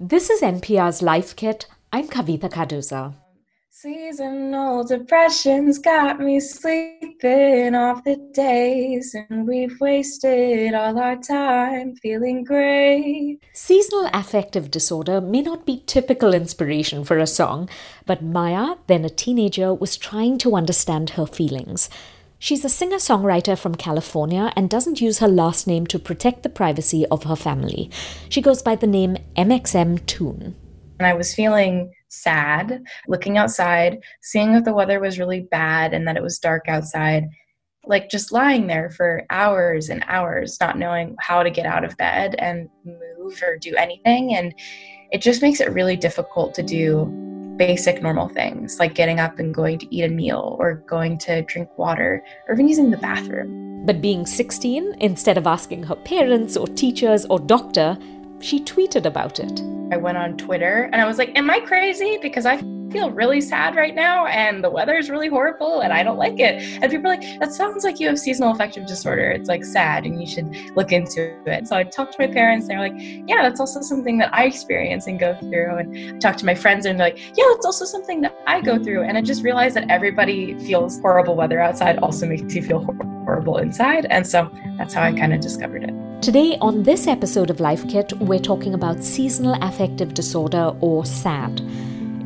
This is NPR's Life Kit. I'm Kavitha Cardoza. Seasonal depression's got me sleeping off the days, and we've wasted all our time feeling great. Seasonal affective disorder may not be typical inspiration for a song, but Maya, then a teenager, was trying to understand her feelings. She's a singer songwriter from California and doesn't use her last name to protect the privacy of her family. She goes by the name mxmtoon. And I was feeling sad, looking outside, seeing that the weather was really bad and that it was dark outside, like just lying there for hours and hours, not knowing how to get out of bed and move or do anything. And it just makes it really difficult to do basic normal things like getting up and going to eat a meal or going to drink water or even using the bathroom. But being 16, instead of asking her parents or teachers or doctor, she tweeted about it. I went on Twitter and I was like, Am I crazy? Because I feel really sad right now and the weather is really horrible and I don't like it. And people are like, That sounds like you have seasonal affective disorder. It's like sad and you should look into it. So I talked to my parents. They're like, Yeah, that's also something that I experience and go through. And I talked to my friends and they're like, Yeah, that's also something that I go through. And I just realized that everybody feels horrible weather outside also makes you feel horrible inside. And so that's how I kind of discovered it. Today, on this episode of Life Kit, we're talking about seasonal affective disorder or SAD.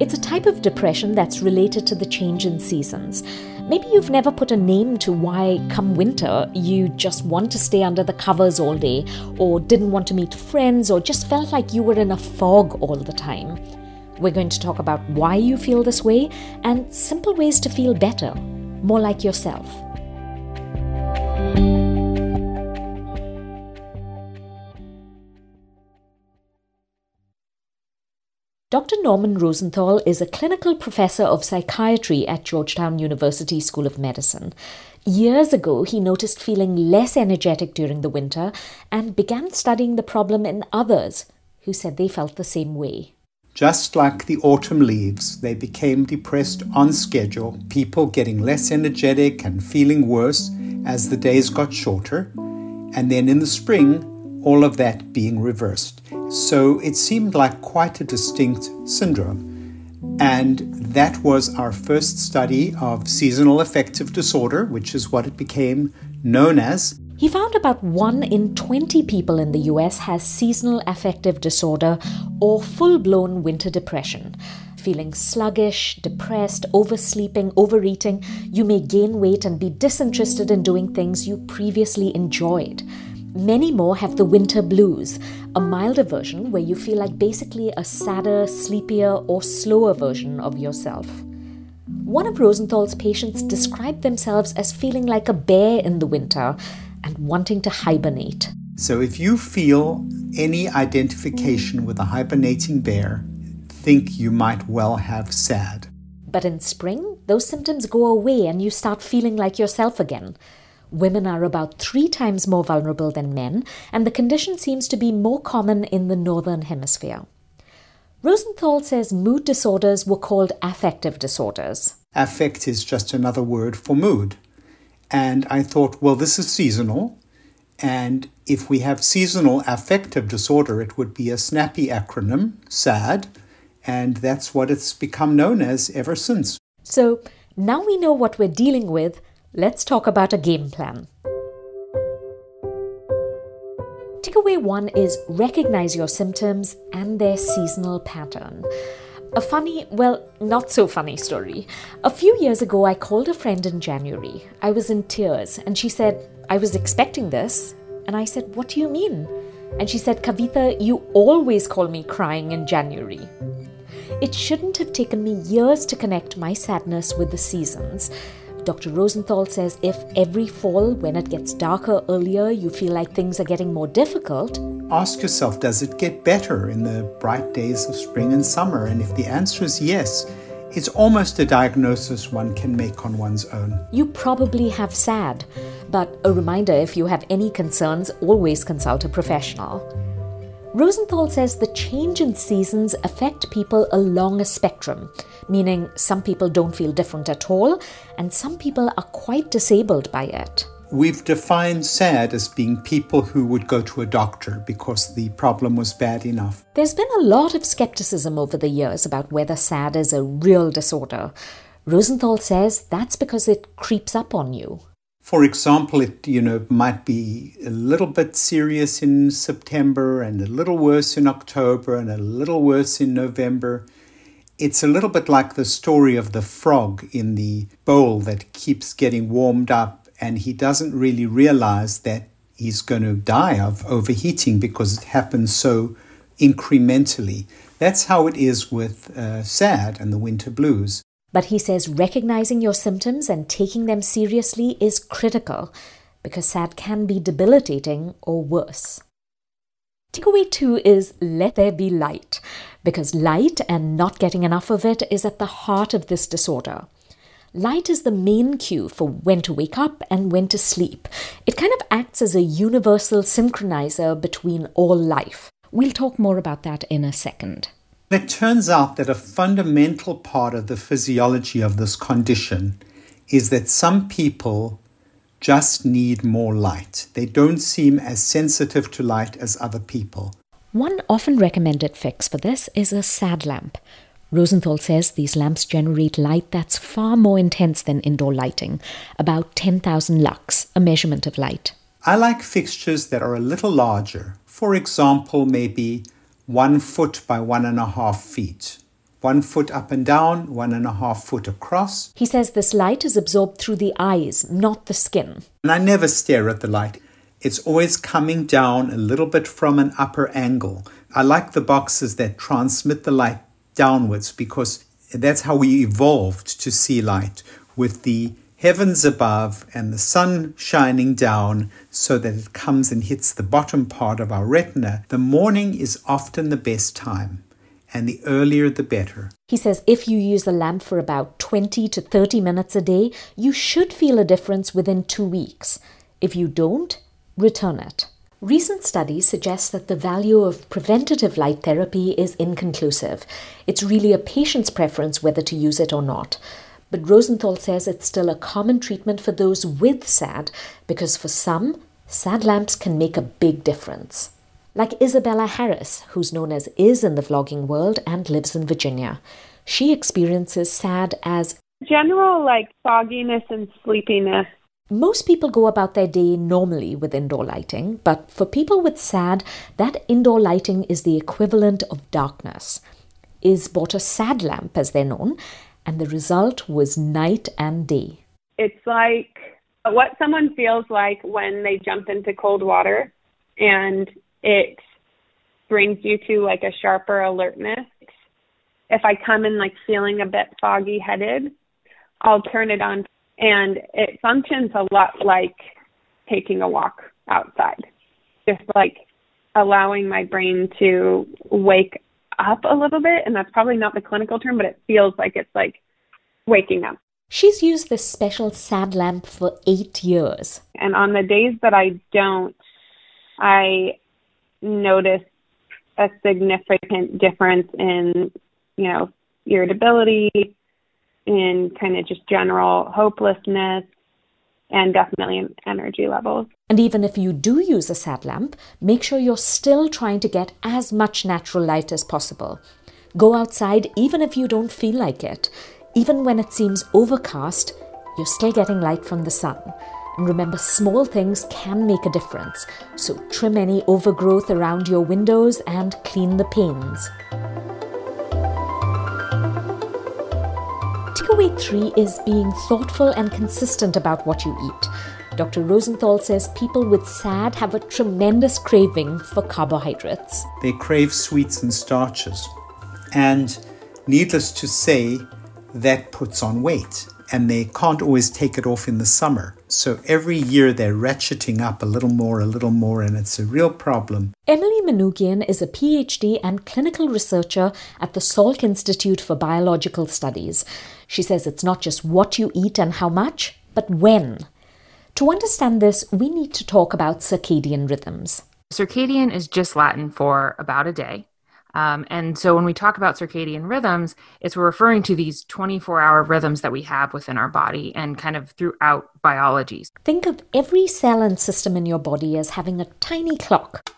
It's a type of depression that's related to the change in seasons. Maybe you've never put a name to why, come winter, you just want to stay under the covers all day, or didn't want to meet friends, or just felt like you were in a fog all the time. We're going to talk about why you feel this way and simple ways to feel better, more like yourself. Dr. Norman Rosenthal is a clinical professor of psychiatry at Georgetown University School of Medicine. Years ago, he noticed feeling less energetic during the winter and began studying the problem in others who said they felt the same way. Just like the autumn leaves, they became depressed on schedule, people getting less energetic and feeling worse as the days got shorter. And then in the spring, all of that being reversed. So it seemed like quite a distinct syndrome. And that was our first study of seasonal affective disorder, which is what it became known as. He found about 1 in 20 people in the US has seasonal affective disorder or full blown winter depression. Feeling sluggish, depressed, oversleeping, overeating, you may gain weight and be disinterested in doing things you previously enjoyed. Many more have the winter blues, a milder version where you feel like basically a sadder, sleepier, or slower version of yourself. One of Rosenthal's patients described themselves as feeling like a bear in the winter and wanting to hibernate. So, if you feel any identification with a hibernating bear, think you might well have SAD. But in spring, those symptoms go away and you start feeling like yourself again. Women are about three times more vulnerable than men, and the condition seems to be more common in the Northern Hemisphere. Rosenthal says mood disorders were called affective disorders. Affect is just another word for mood. And I thought, well, this is seasonal. And if we have seasonal affective disorder, it would be a snappy acronym, SAD. And that's what it's become known as ever since. So now we know what we're dealing with let's talk about a game plan. Takeaway one is recognize your symptoms and their seasonal pattern. A funny, well, not so funny story. A few years ago, I called a friend in January. I was in tears, and she said, I was expecting this. And I said, What do you mean? And she said, Kavita, you always call me crying in January. It shouldn't have taken me years to connect my sadness with the seasons. Dr. Rosenthal says if every fall, when it gets darker earlier, you feel like things are getting more difficult, ask yourself does it get better in the bright days of spring and summer? And if the answer is yes, it's almost a diagnosis one can make on one's own. You probably have SAD, but a reminder if you have any concerns, always consult a professional. Rosenthal says the change in seasons affect people along a spectrum, meaning some people don't feel different at all, and some people are quite disabled by it. we've defined sad as being people who would go to a doctor because the problem was bad enough. There's been a lot of skepticism over the years about whether sad is a real disorder. Rosenthal says that's because it creeps up on you. For example, it you know might be a little bit serious in September and a little worse in October and a little worse in November. It's a little bit like the story of the frog in the bowl that keeps getting warmed up and he doesn't really realize that he's going to die of overheating because it happens so incrementally. That's how it is with uh, SAD and the winter blues. But he says recognizing your symptoms and taking them seriously is critical because SAD can be debilitating or worse. Takeaway two is let there be light, because light and not getting enough of it is at the heart of this disorder. Light is the main cue for when to wake up and when to sleep. It kind of acts as a universal synchronizer between all life. We'll talk more about that in a second. It turns out that a fundamental part of the physiology of this condition is that some people just need more light. They don't seem as sensitive to light as other people. One often recommended fix for this is a sad lamp. Rosenthal says these lamps generate light that's far more intense than indoor lighting, about 10,000 lux, a measurement of light. I like fixtures that are a little larger. For example, maybe one foot by one and a half feet. One foot up and down, one and a half foot across. He says this light is absorbed through the eyes, not the skin. And I never stare at the light. It's always coming down a little bit from an upper angle. I like the boxes that transmit the light downwards because that's how we evolved to see light with the heavens above and the sun shining down so that it comes and hits the bottom part of our retina, the morning is often the best time. And the earlier the better. He says if you use a lamp for about 20 to 30 minutes a day, you should feel a difference within two weeks. If you don't, return it. Recent studies suggest that the value of preventative light therapy is inconclusive. It's really a patient's preference whether to use it or not. But Rosenthal says it's still a common treatment for those with SAD because for some, SAD lamps can make a big difference. Like Isabella Harris, who's known as Is in the vlogging world and lives in Virginia. She experiences SAD as general like fogginess and sleepiness. Most people go about their day normally with indoor lighting, but for people with SAD, that indoor lighting is the equivalent of darkness. Is bought a SAD lamp, as they're known, and the result was night and day. It's like what someone feels like when they jump into cold water and it brings you to like a sharper alertness. If I come in like feeling a bit foggy headed, I'll turn it on and it functions a lot like taking a walk outside. Just like allowing my brain to wake up a little bit, and that's probably not the clinical term, but it feels like it's like waking up. She's used this special sad lamp for eight years. And on the days that I don't, I notice a significant difference in, you know, irritability, in kind of just general hopelessness, and definitely in energy levels. And even if you do use a sad lamp, make sure you're still trying to get as much natural light as possible. Go outside even if you don't feel like it. Even when it seems overcast, you're still getting light from the sun. And remember, small things can make a difference. So trim any overgrowth around your windows and clean the panes. Takeaway three is being thoughtful and consistent about what you eat. Dr. Rosenthal says people with SAD have a tremendous craving for carbohydrates. They crave sweets and starches. And needless to say, that puts on weight. And they can't always take it off in the summer. So every year they're ratcheting up a little more, a little more, and it's a real problem. Emily Manoogian is a PhD and clinical researcher at the Salk Institute for Biological Studies. She says it's not just what you eat and how much, but when. To understand this, we need to talk about circadian rhythms. Circadian is just Latin for about a day. Um, and so when we talk about circadian rhythms, it's we're referring to these 24 hour rhythms that we have within our body and kind of throughout biologies. Think of every cell and system in your body as having a tiny clock.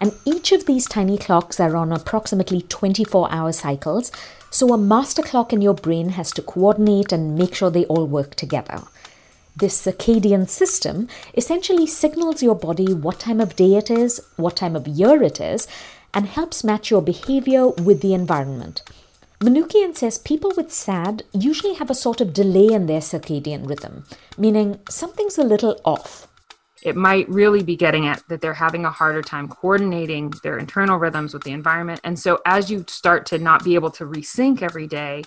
And each of these tiny clocks are on approximately 24 hour cycles, so a master clock in your brain has to coordinate and make sure they all work together. This circadian system essentially signals your body what time of day it is, what time of year it is, and helps match your behavior with the environment. Manoogian says people with SAD usually have a sort of delay in their circadian rhythm, meaning something's a little off. It might really be getting at that they're having a harder time coordinating their internal rhythms with the environment. And so, as you start to not be able to resync every day,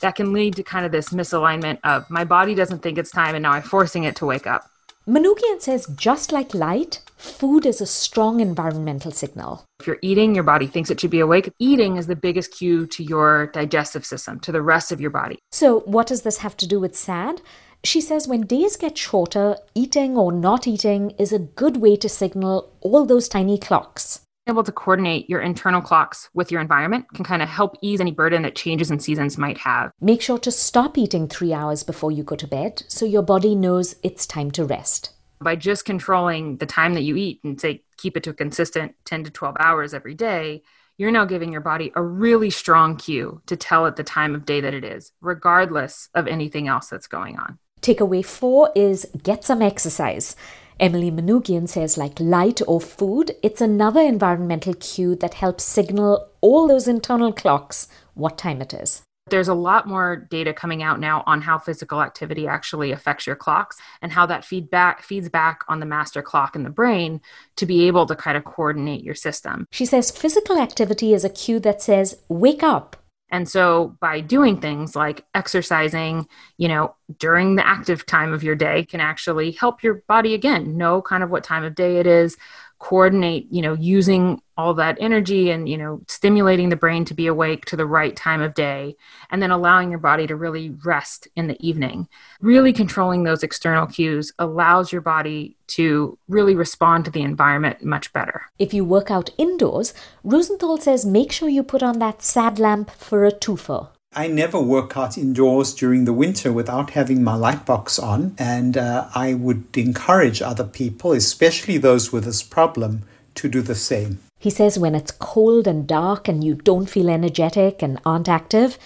that can lead to kind of this misalignment of my body doesn't think it's time and now I'm forcing it to wake up. Manoogian says just like light, food is a strong environmental signal. If you're eating, your body thinks it should be awake. Eating is the biggest cue to your digestive system, to the rest of your body. So, what does this have to do with SAD? She says when days get shorter, eating or not eating is a good way to signal all those tiny clocks able to coordinate your internal clocks with your environment can kind of help ease any burden that changes in seasons might have. Make sure to stop eating three hours before you go to bed so your body knows it's time to rest. By just controlling the time that you eat and say keep it to a consistent 10 to 12 hours every day, you're now giving your body a really strong cue to tell it the time of day that it is, regardless of anything else that's going on. Takeaway four is get some exercise. Emily Manoogian says, like light or food, it's another environmental cue that helps signal all those internal clocks what time it is. There's a lot more data coming out now on how physical activity actually affects your clocks and how that feedback feeds back on the master clock in the brain to be able to kind of coordinate your system. She says physical activity is a cue that says, wake up, and so by doing things like exercising, you know, during the active time of your day can actually help your body again know kind of what time of day it is, coordinate, you know, using all that energy and, you know, stimulating the brain to be awake to the right time of day, and then allowing your body to really rest in the evening. Really controlling those external cues allows your body to really respond to the environment much better. If you work out indoors, Rosenthal says make sure you put on that sad lamp for a twofer. I never work out indoors during the winter without having my light box on, and uh, I would encourage other people, especially those with this problem, to do the same. He says when it's cold and dark and you don't feel energetic and aren't active,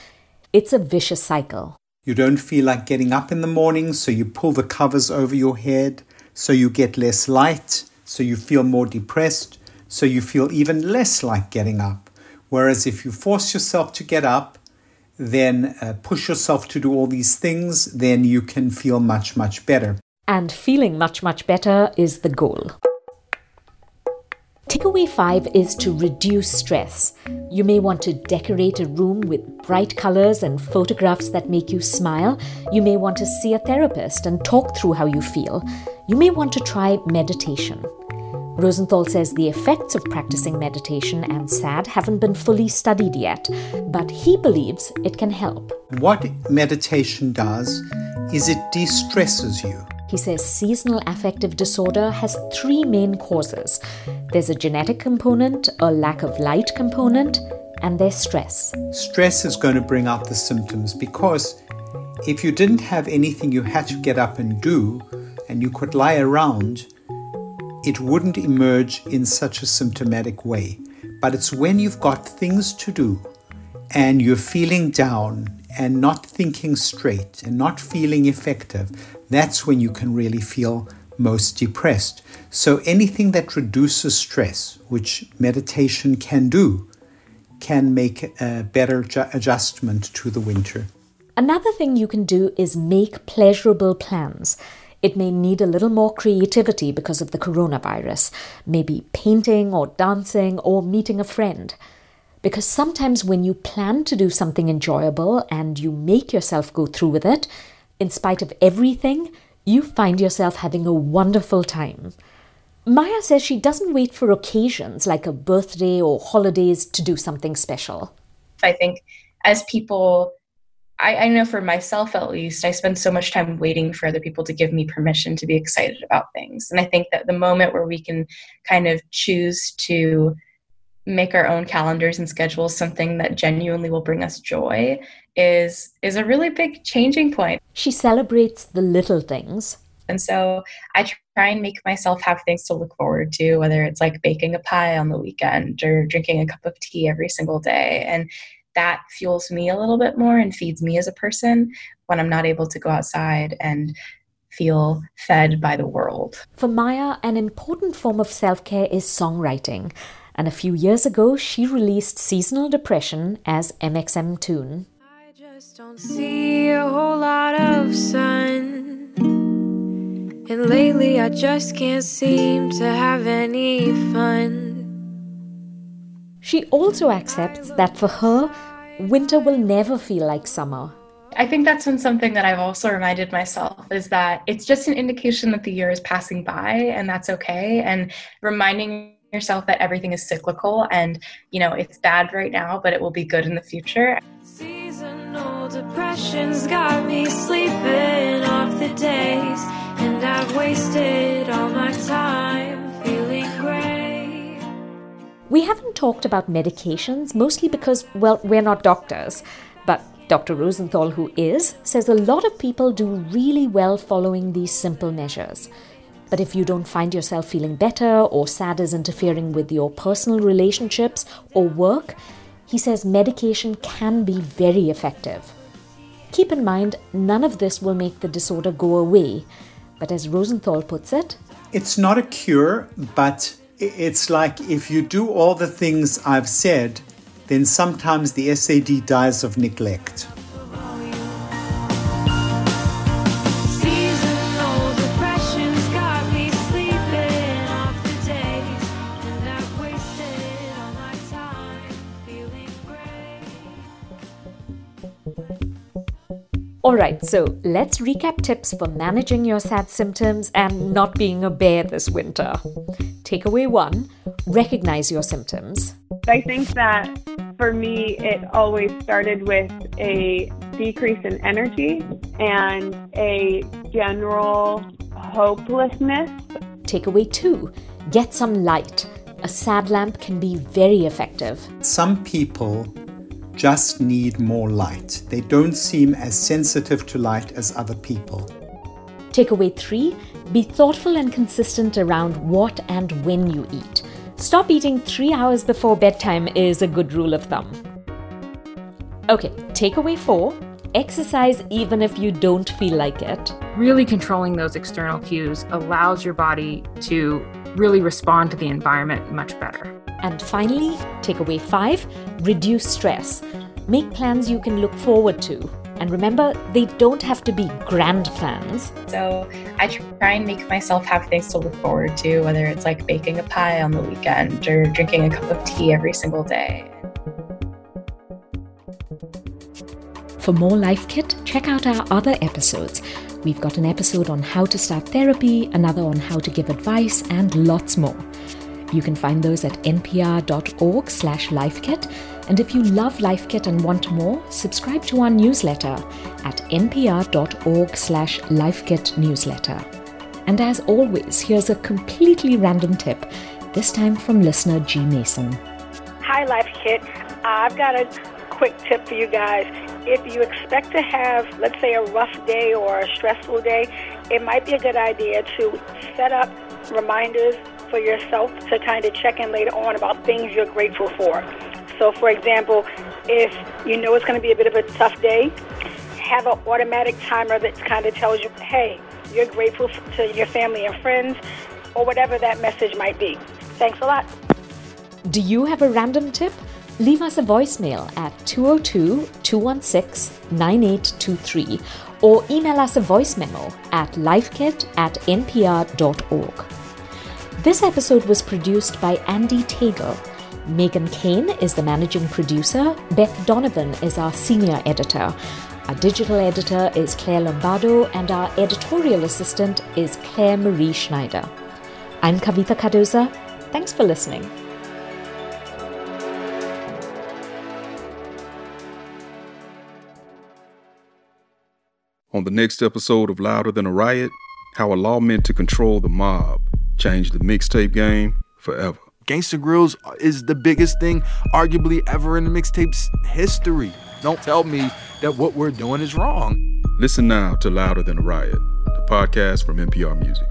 it's a vicious cycle. You don't feel like getting up in the morning, so you pull the covers over your head, so you get less light, so you feel more depressed, so you feel even less like getting up. Whereas if you force yourself to get up, then uh, push yourself to do all these things, then you can feel much, much better. And feeling much, much better is the goal. Takeaway five is to reduce stress. You may want to decorate a room with bright colors and photographs that make you smile. You may want to see a therapist and talk through how you feel. You may want to try meditation. Rosenthal says the effects of practicing meditation and SAD haven't been fully studied yet, but he believes it can help. What meditation does is it de stresses you. He says seasonal affective disorder has three main causes there's a genetic component, a lack of light component, and there's stress. Stress is going to bring out the symptoms because if you didn't have anything you had to get up and do, and you could lie around, it wouldn't emerge in such a symptomatic way. But it's when you've got things to do and you're feeling down and not thinking straight and not feeling effective, that's when you can really feel most depressed. So anything that reduces stress, which meditation can do, can make a better ju- adjustment to the winter. Another thing you can do is make pleasurable plans. It may need a little more creativity because of the coronavirus, maybe painting or dancing or meeting a friend. Because sometimes when you plan to do something enjoyable and you make yourself go through with it, in spite of everything, you find yourself having a wonderful time. Maya says she doesn't wait for occasions like a birthday or holidays to do something special. I think as people I, I, know for myself at least, I spend so much time waiting for other people to give me permission to be excited about things. And I think that the moment where we can kind of choose to make our own calendars and schedules something that genuinely will bring us joy is is a really big changing point. She celebrates the little things. And so I try and make myself have things to look forward to, whether it's like baking a pie on the weekend or drinking a cup of tea every single day. And that fuels me a little bit more and feeds me as a person when I'm not able to go outside and feel fed by the world. For Maya, an important form of self care is songwriting. And a few years ago, she released Seasonal Depression as mxmtoon. I just don't see a whole lot of sun. And lately, I just can't seem to have any fun. She also accepts that for her, winter will never feel like summer. I think that's been something that I've also reminded myself is that it's just an indication that the year is passing by and that's okay. And reminding yourself that everything is cyclical and, you know, it's bad right now, but it will be good in the future. Seasonal depression's got me sleeping off the days, and I've wasted all my time feeling great. We haven't talked about medications, mostly because, well, we're not doctors. But Dr. Rosenthal, who is, says a lot of people do really well following these simple measures. But if you don't find yourself feeling better or sad is interfering with your personal relationships or work, he says medication can be very effective. Keep in mind, none of this will make the disorder go away. But as Rosenthal puts it, it's not a cure, but it's like if you do all the things I've said, then sometimes the SAD dies of neglect. Alright, so let's recap tips for managing your sad symptoms and not being a bear this winter. Takeaway one recognize your symptoms. I think that for me, it always started with a decrease in energy and a general hopelessness. Takeaway two get some light. A sad lamp can be very effective. Some people just need more light. They don't seem as sensitive to light as other people. Takeaway three be thoughtful and consistent around what and when you eat. Stop eating three hours before bedtime is a good rule of thumb. Okay, takeaway four exercise even if you don't feel like it. Really controlling those external cues allows your body to really respond to the environment much better. And finally, takeaway five reduce stress. Make plans you can look forward to. And remember, they don't have to be grand plans. So I try and make myself have things to look forward to, whether it's like baking a pie on the weekend or drinking a cup of tea every single day. For more Life Kit, check out our other episodes. We've got an episode on how to start therapy, another on how to give advice, and lots more. You can find those at npr.org slash lifekit. And if you love LifeKit and want more, subscribe to our newsletter at npr.org slash lifekit newsletter. And as always, here's a completely random tip, this time from listener G. Mason. Hi, Life Kit. I've got a quick tip for you guys. If you expect to have, let's say, a rough day or a stressful day, it might be a good idea to set up reminders for yourself to kind of check in later on about things you're grateful for. So, for example, if you know it's going to be a bit of a tough day, have an automatic timer that kind of tells you, hey, you're grateful to your family and friends, or whatever that message might be. Thanks a lot. Do you have a random tip? Leave us a voicemail at 202 216 9823 or email us a voice memo at lifekit at npr.org. This episode was produced by Andee Tagle. Meghan Keane is the managing producer. Beth Donovan is our senior editor. Our digital editor is Claire Lombardo, and our editorial assistant is Claire Marie Schneider. I'm Kavitha Cardoza. Thanks for listening. On the next episode of Louder Than a Riot, how a law meant to control the mob changed the mixtape game forever. Gangsta Grillz is the biggest thing, arguably, ever in the mixtape's history. Don't tell me that what we're doing is wrong. Listen now to Louder Than a Riot, the podcast from NPR Music.